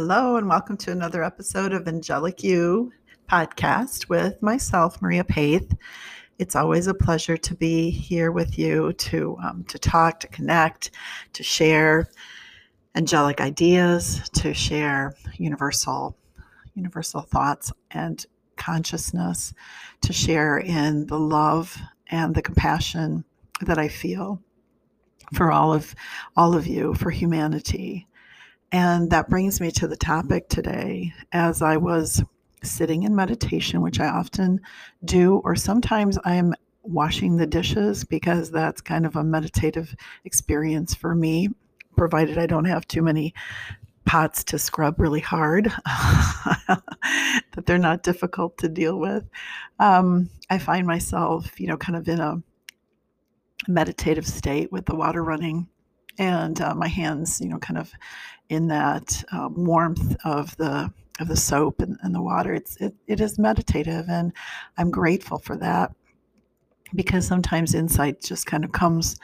Hello, and welcome to another episode of Angelic You podcast with myself, Maria Paith. It's always a pleasure to be here with you to um, to talk, to connect, to share angelic ideas, to share universal universal thoughts and consciousness, to share in the love and the compassion that I feel for all of all of you, for humanity. And that brings me to the topic today as I was sitting in meditation, which I often do, or sometimes I'm washing the dishes because that's kind of a meditative experience for me, provided I don't have too many pots to scrub really hard, that they're not difficult to deal with. Um, I find myself, you know, kind of in a meditative state with the water running and uh, my hands, you know, kind of in that uh, warmth of the of the soap and, and the water. It's it, it is meditative, and I'm grateful for that because sometimes insight just kind of comes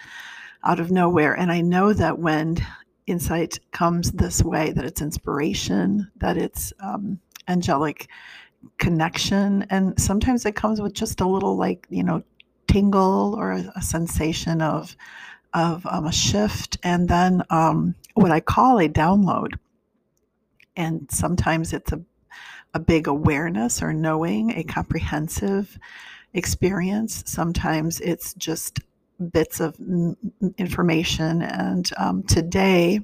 out of nowhere. And I know that when insight comes this way, that it's inspiration, that it's um, angelic connection, and sometimes it comes with just a little like you know tingle or a, a sensation of of um, a shift, and then um, what I call a download and sometimes it's a, a big awareness or knowing, a comprehensive experience. Sometimes it's just bits of information. And um, today,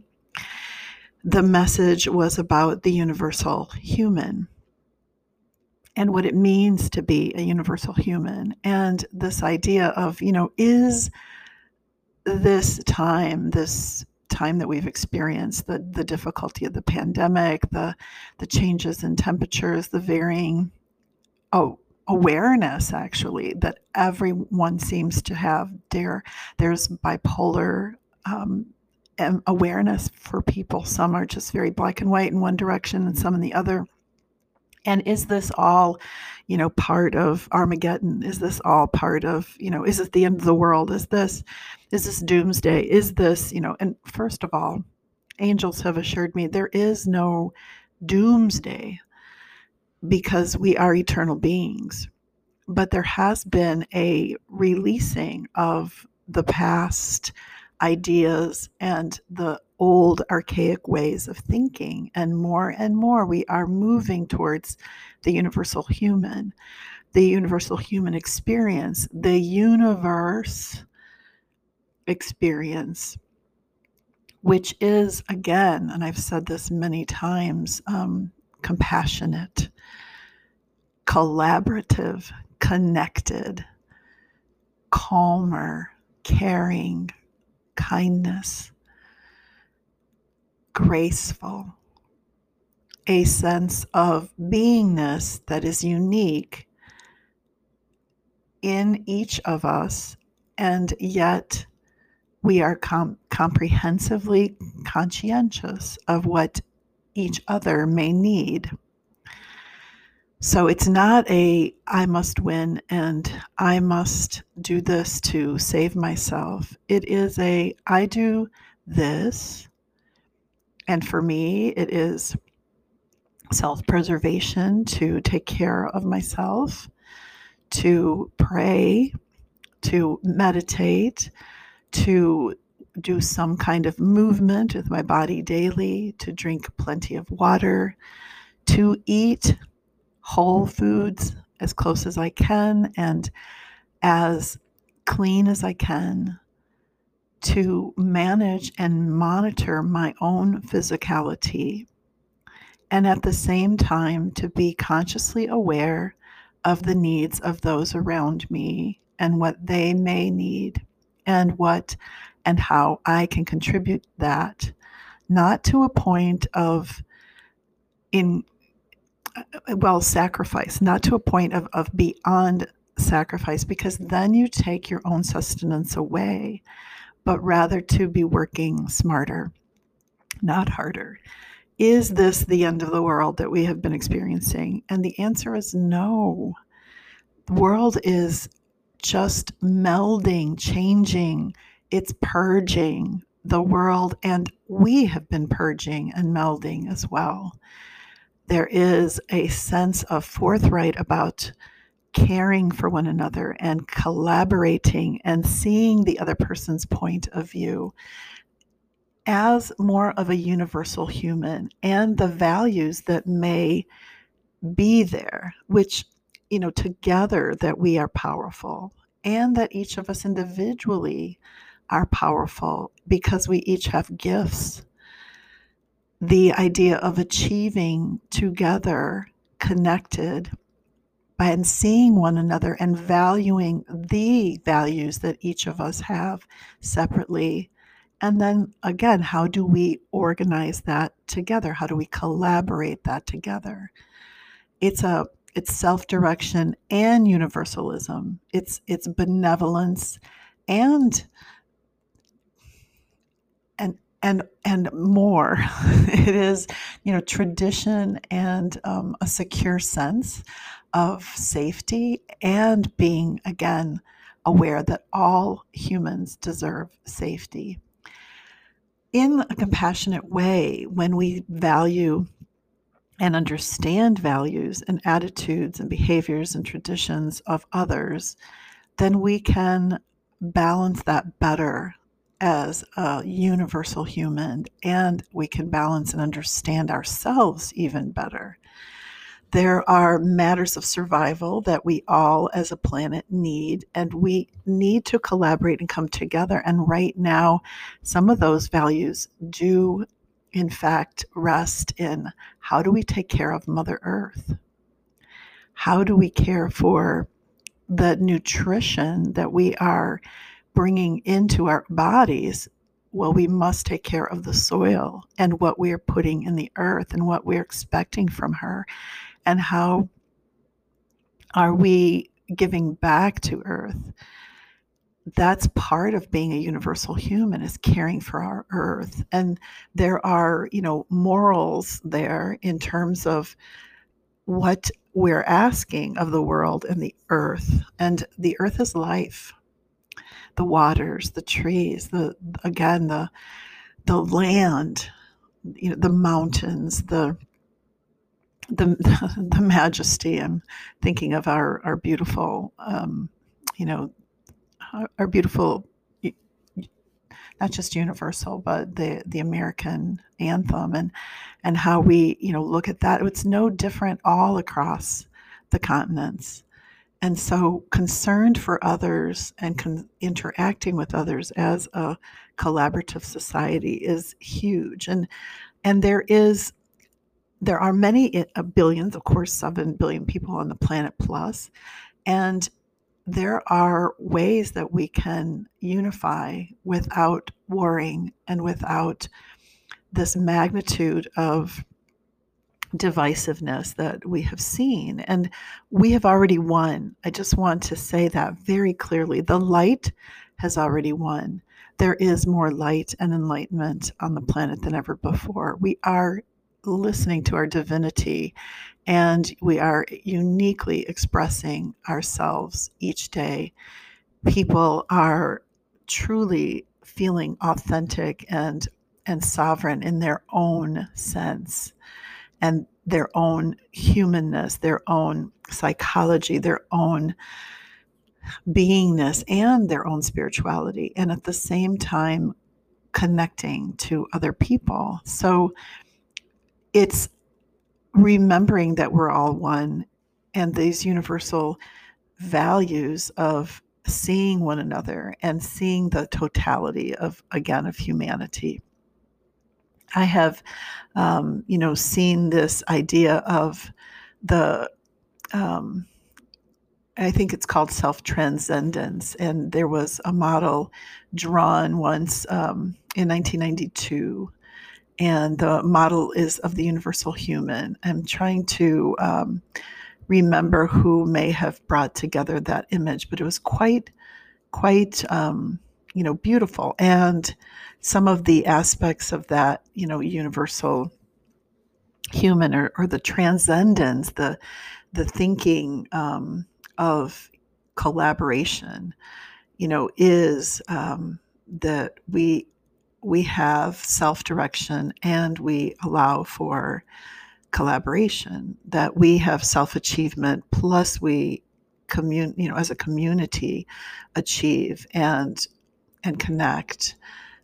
the message was about the universal human and what it means to be a universal human. And this idea of, you know, is this time, this time that we've experienced the the difficulty of the pandemic the the changes in temperatures the varying oh awareness actually that everyone seems to have there there's bipolar um, awareness for people. Some are just very black and white in one direction and some in the other and is this all you know part of armageddon? Is this all part of you know is this the end of the world? Is this is this doomsday? Is this you know and first of all angels have assured me there is no doomsday because we are eternal beings. But there has been a releasing of the past ideas and the old archaic ways of thinking. And more and more, we are moving towards the universal human, the universal human experience, the universe experience, which is, again, and I've said this many times, um, compassionate, collaborative, connected, calmer, caring, kindness, graceful, a sense of beingness that is unique in each of us, and yet we are com- comprehensively conscientious of what each other may need. So it's not a I must win and I must do this to save myself. It is a I do this. And for me, it is self preservation to take care of myself, to pray, to meditate, to do some kind of movement with my body daily, to drink plenty of water, to eat whole foods as close as I can and as clean as I can to manage and monitor my own physicality and at the same time to be consciously aware of the needs of those around me and what they may need and what and how I can contribute that. Not to a point of in well, sacrifice, not to a point of, of beyond sacrifice, because then you take your own sustenance away, but rather to be working smarter, not harder. Is this the end of the world that we have been experiencing? And the answer is no. The world is just melding, changing, it's purging. the world, and we have been purging and melding as well. There is a sense of forthright about caring for one another and collaborating and seeing the other person's point of view as more of a universal human and the values that may be there, which, you know, together that we are powerful and that each of us individually are powerful because we each have gifts. The idea of achieving together, connected, by seeing one another and valuing the values that each of us have separately. And then again, how do we organize that together? How do we collaborate that together? It's a it's self-direction and universalism. It's it's benevolence and and and and more. it is you know tradition and um, a secure sense of safety and being again aware that all humans deserve safety. In a compassionate way, when we value and understand values and attitudes and behaviors and traditions of others, then we can balance that better as a universal human and we can balance and understand ourselves even better. There are matters of survival that we all as a planet need, and we need to collaborate and come together. And right now, some of those values do in fact, rest in how do we take care of Mother Earth? How do we care for the nutrition that we are bringing into our bodies? Well, we must take care of the soil and what we are putting in the earth and what we're expecting from her. And how are we giving back to earth? that's part of being a universal human is caring for our earth. And there are you know morals there in terms of what we're asking of the world and the earth. And the earth is life. The waters the trees the again the the land you know the mountains the the the majesty i'm thinking of our our beautiful um, you know our beautiful not just universal but the the american anthem and and how we you know look at that. It's no different all across the continents. And so concerned for others and con- interacting with others as a collaborative society is huge. And and there is there are many uh, billions of course 7 billion people on the planet plus and there are ways that we can unify without warring and without this magnitude of divisiveness that we have seen. And we have already won. I just want to say that very clearly. The light has already won. There is more light and enlightenment on the planet than ever before. We are listening to our divinity and we are uniquely expressing ourselves each day. People are truly feeling authentic and and sovereign in their own sense and their own humanness, their own psychology, their own beingness, and their own spirituality, and at the same time connecting to other people. So it's remembering that we're all one and these universal values of seeing one another and seeing the totality of again of humanity. I have um, you know seen this idea of the um, i think it's called self-transcendence and there was a model drawn once um, in 1992 and the model is of the universal human. I'm trying to um, remember who may have brought together that image, but it was quite, quite, um, you know, beautiful. And some of the aspects of that, you know, universal human or, or the transcendence, the the thinking um, of collaboration, you know, is um, that we we have self direction and we allow for collaboration, that we have self achievement, plus we commun you know as a community achieve and and connect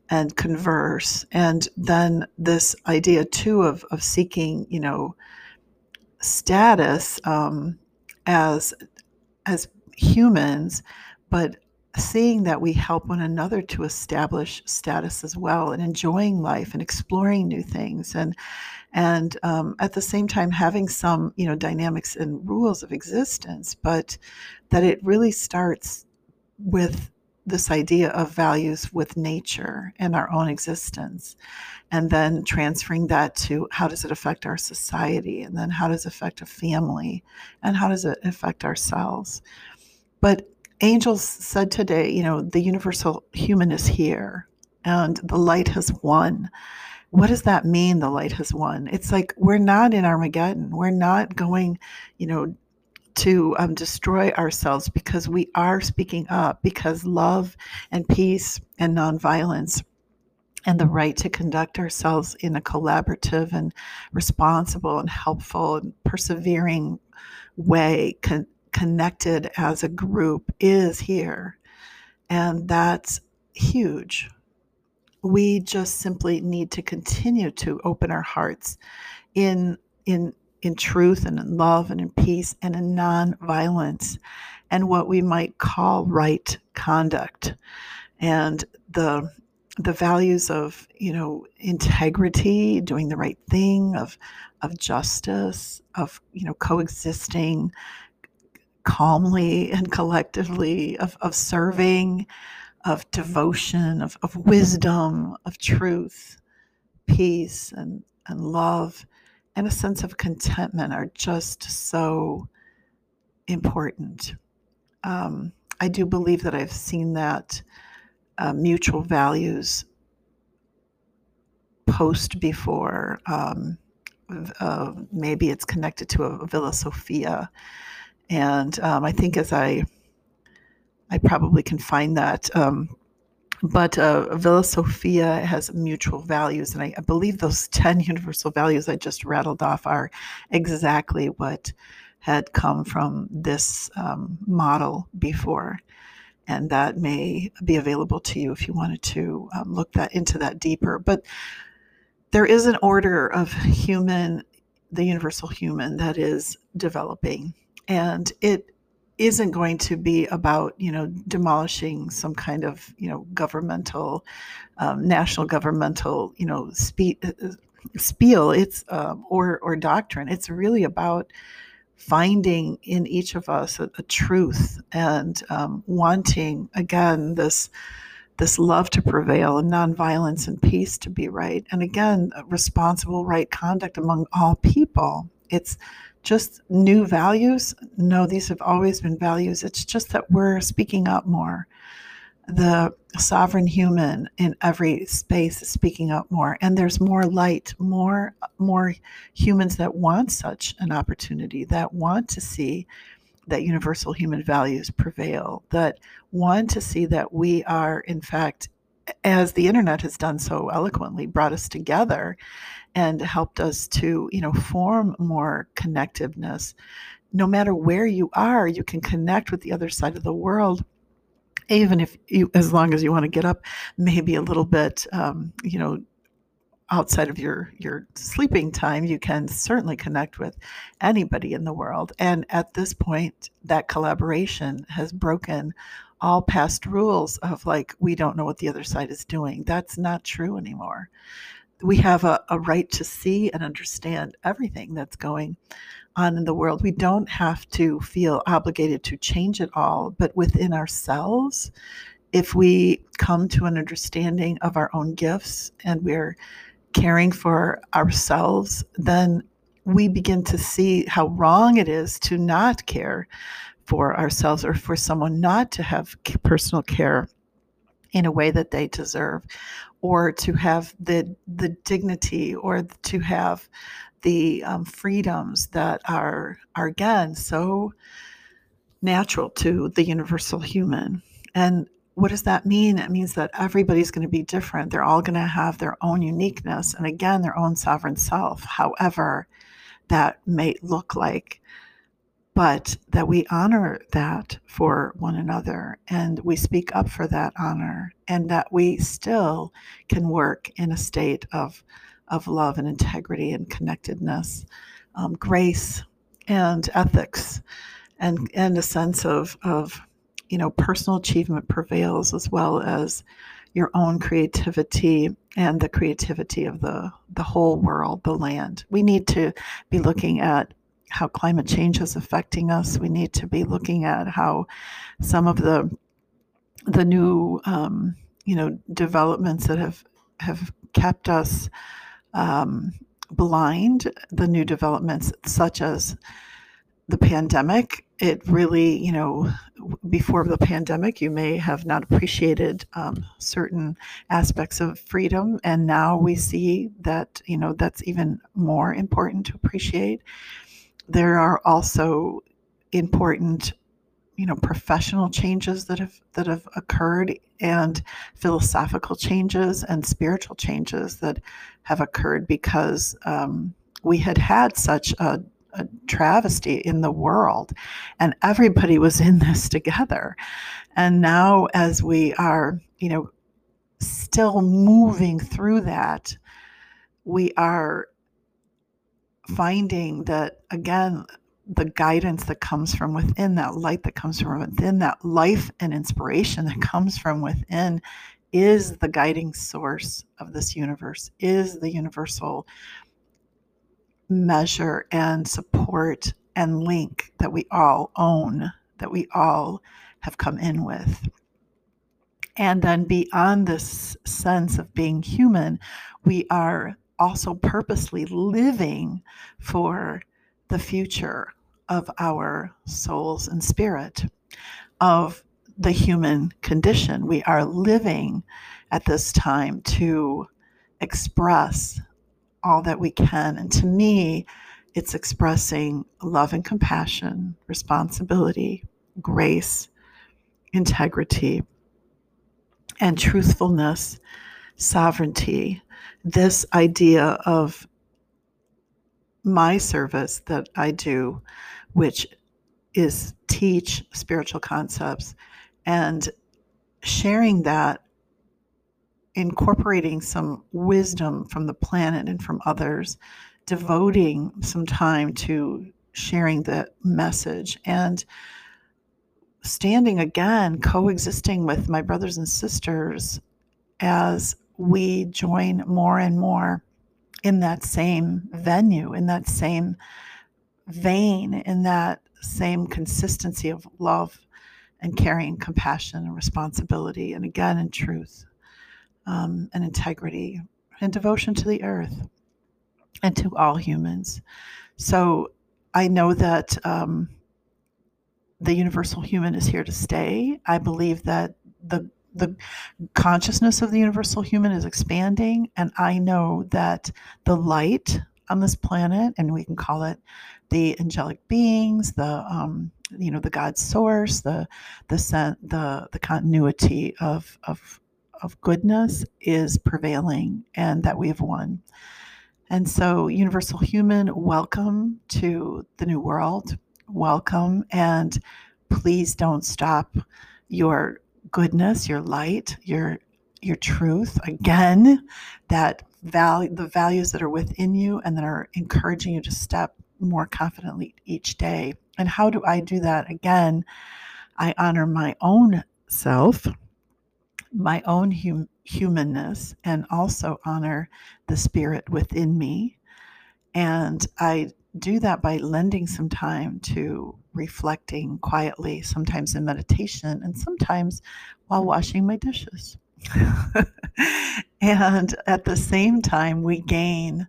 and converse. And then this idea too of of seeking you know status um, as as humans but seeing that we help one another to establish status as well and enjoying life and exploring new things and and um, at the same time having some you know dynamics and rules of existence but that it really starts with this idea of values with nature and our own existence and then transferring that to how does it affect our society and then how does it affect a family and how does it affect ourselves. But angels said today, you know, the universal human is here and the light has won. What does that mean, the light has won? It's like we're not in Armageddon. We're not going, you know, to um, destroy ourselves because we are speaking up, because love and peace and nonviolence and the right to conduct ourselves in a collaborative and responsible and helpful and persevering way can connected as a group is here. And that's huge. We just simply need to continue to open our hearts in in in truth and in love and in peace and in non-violence and what we might call right conduct and the the values of you know integrity doing the right thing of of justice of you know coexisting calmly and collectively of, of serving, of devotion, of, of wisdom, of truth, peace, and, and love, and a sense of contentment are just so important. Um, I do believe that I've seen that uh, mutual values post before. Um, uh, maybe it's connected to a Villa Sophia and um, I think as I I probably can find that. Um, but uh, Villa Sophia has mutual values, and I, I, believe those 10 universal values I just rattled off are exactly what had come from this um, model before. And that may be available to you if you wanted to um, look that into that deeper. But there is an order of human, the universal human, that is developing and it isn't going to be about you know demolishing some kind of you know governmental um, national governmental you know spe- uh, spiel. It's um, or or doctrine. It's really about finding in each of us a, a truth and um, wanting again this this love to prevail and nonviolence and peace to be right. And again responsible right conduct among all people. It's just new values. No, these have always been values. It's just that we're speaking up more. The sovereign human in every space is speaking up more, and there's more light, more more humans that want such an opportunity, that want to see that universal human values prevail, that want to see that we are, in fact, as the internet has done so eloquently, brought us together and helped us to, you know, form more connectiveness. No matter where you are, you can connect with the other side of the world even if you as long as you want to get up maybe a little bit um, you know outside of your your sleeping time you can certainly connect with anybody in the world and at this point that collaboration has broken all past rules of like we don't know what the other side is doing that's not true anymore we have a, a right to see and understand everything that's going on in the world. We don't have to feel obligated to change it all, but within ourselves, if we come to an understanding of our own gifts and we're caring for ourselves, then we begin to see how wrong it is to not care for ourselves or for someone not to have personal care in a way that they deserve or to have the the dignity or to have the um, freedoms that are are again so natural to the universal human and what does that mean? It means that everybody's going to be different. They're all going to have their own uniqueness and, again, their own sovereign self, however that may look like. But that we honor that for one another and we speak up for that honor, and that we still can work in a state of, of love and integrity and connectedness, um, grace and ethics, and, and a sense of, of you know, personal achievement prevails as well as your own creativity and the creativity of the, the whole world, the land. We need to be looking at how climate change is affecting us. We need to be looking at how some of the the new um, you know developments that have have kept us um, blind, the new developments such as the pandemic, it really, you know, before the pandemic, you may have not appreciated um, certain aspects of freedom. And now we see that, you know, that's even more important to appreciate. There are also important you know professional changes that have that have occurred and philosophical changes and spiritual changes that have occurred because um, we had had such a a travesty in the world. And everybody was in this together. And now, as we are, you know, still moving through that, we are finding that, again, the guidance that comes from within, that light that comes from within, that life and inspiration that comes from within is the guiding source of this universe, is the universal measure and support and link that we all own, that we all have come in with. And then beyond this sense of being human, we are also purposely living for the future of our souls and spirit, of the human condition. We are living at this time to express all that we can. And to me, it's expressing love and compassion, responsibility, grace, integrity, and truthfulness, sovereignty. This idea of my service that I do, which is teach spiritual concepts and sharing that incorporating some wisdom from the planet and from others, devoting some time to sharing the message and standing again, coexisting with my brothers and sisters as we join more and more in that same venue, in that same vein, in that same consistency of love and caring, compassion and responsibility, and again in truth um, and integrity and devotion to the earth and to all humans. So I know that um, the universal human is here to stay. I believe that the the consciousness of the universal human is expanding, and I know that the light on this planet, and we can call it the angelic beings, the um, you know the God source, the the the the continuity of of of goodness is prevailing and that we have won. And so, Universal Human, welcome to the new world. Welcome. And please don't stop your goodness, your light, your your truth. Again, that value the values that are within you and that are encouraging you to step more confidently each day. And how do I do that? Again, I honor my own self my own hum- humanness and also honor the spirit within me. And I do that by lending some time to reflecting quietly, sometimes in meditation, and sometimes while washing my dishes. and at the same time, we gain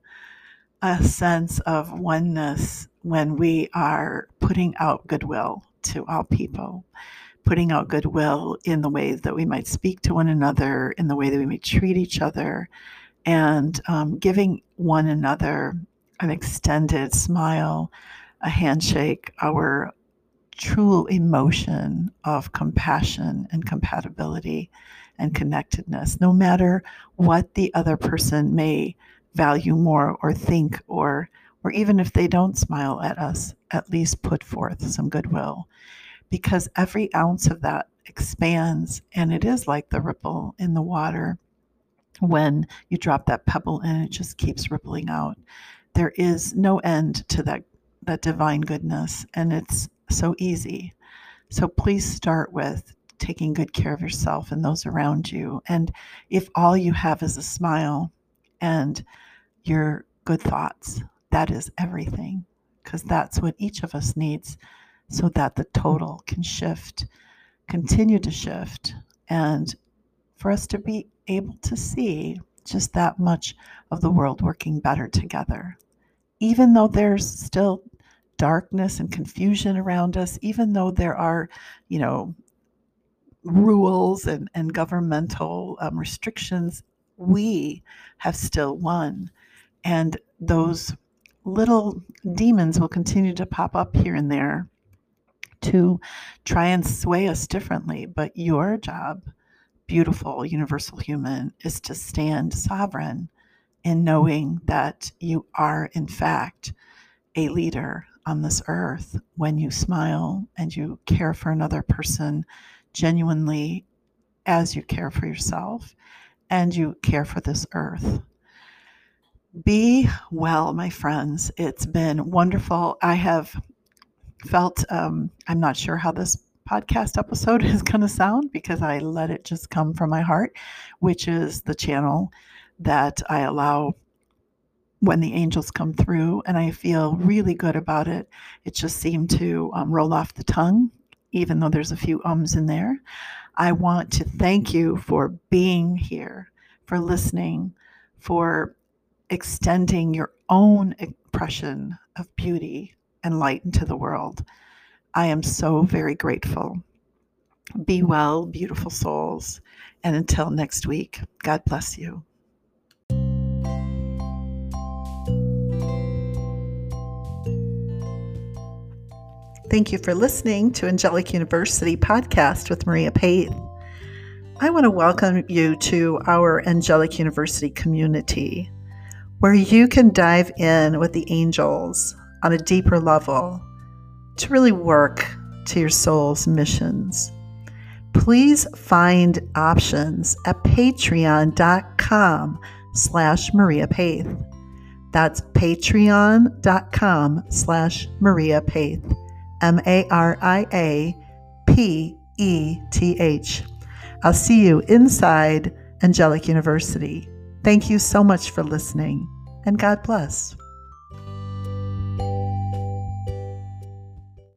a sense of oneness when we are putting out goodwill to all people putting out goodwill in the ways that we might speak to one another, in the way that we might treat each other, and um, giving one another an extended smile, a handshake, our true emotion of compassion and compatibility and connectedness, no matter what the other person may value more or think or or even if they don't smile at us, at least put forth some goodwill. Because every ounce of that expands, and it is like the ripple in the water when you drop that pebble and it just keeps rippling out. There is no end to that that divine goodness, and it's so easy. So please start with taking good care of yourself and those around you. And if all you have is a smile and your good thoughts, that is everything, because that's what each of us needs so that the total can shift, continue to shift, and for us to be able to see just that much of the world working better together. Even though there's still darkness and confusion around us, even though there are, you know, rules and, and governmental um, restrictions, we have still won. And those little demons will continue to pop up here and there to try and sway us differently. But your job, beautiful universal human, is to stand sovereign in knowing that you are, in fact, a leader on this earth when you smile and you care for another person genuinely as you care for yourself and you care for this earth. Be well, my friends. It's been wonderful. I have felt, um, I'm not sure how this podcast episode is going to sound because I let it just come from my heart, which is the channel that I allow when the angels come through, and I feel really good about it. It just seemed to um, roll off the tongue, even though there's a few ums in there. I want to thank you for being here, for listening, for extending your own impression of beauty and light into the world. I am so very grateful. Be well, beautiful souls. And until next week, God bless you. Thank you for listening to Angelic University podcast with Maria Paith. I want to welcome you to our Angelic University community where you can dive in with the angels on a deeper level to really work to your soul's missions. Please find options at patreon.com slash Maria Paith. That's patreon.com slash Maria Paith. M A R I A P E T H. I'll see you inside Angelic University. Thank you so much for listening, and God bless.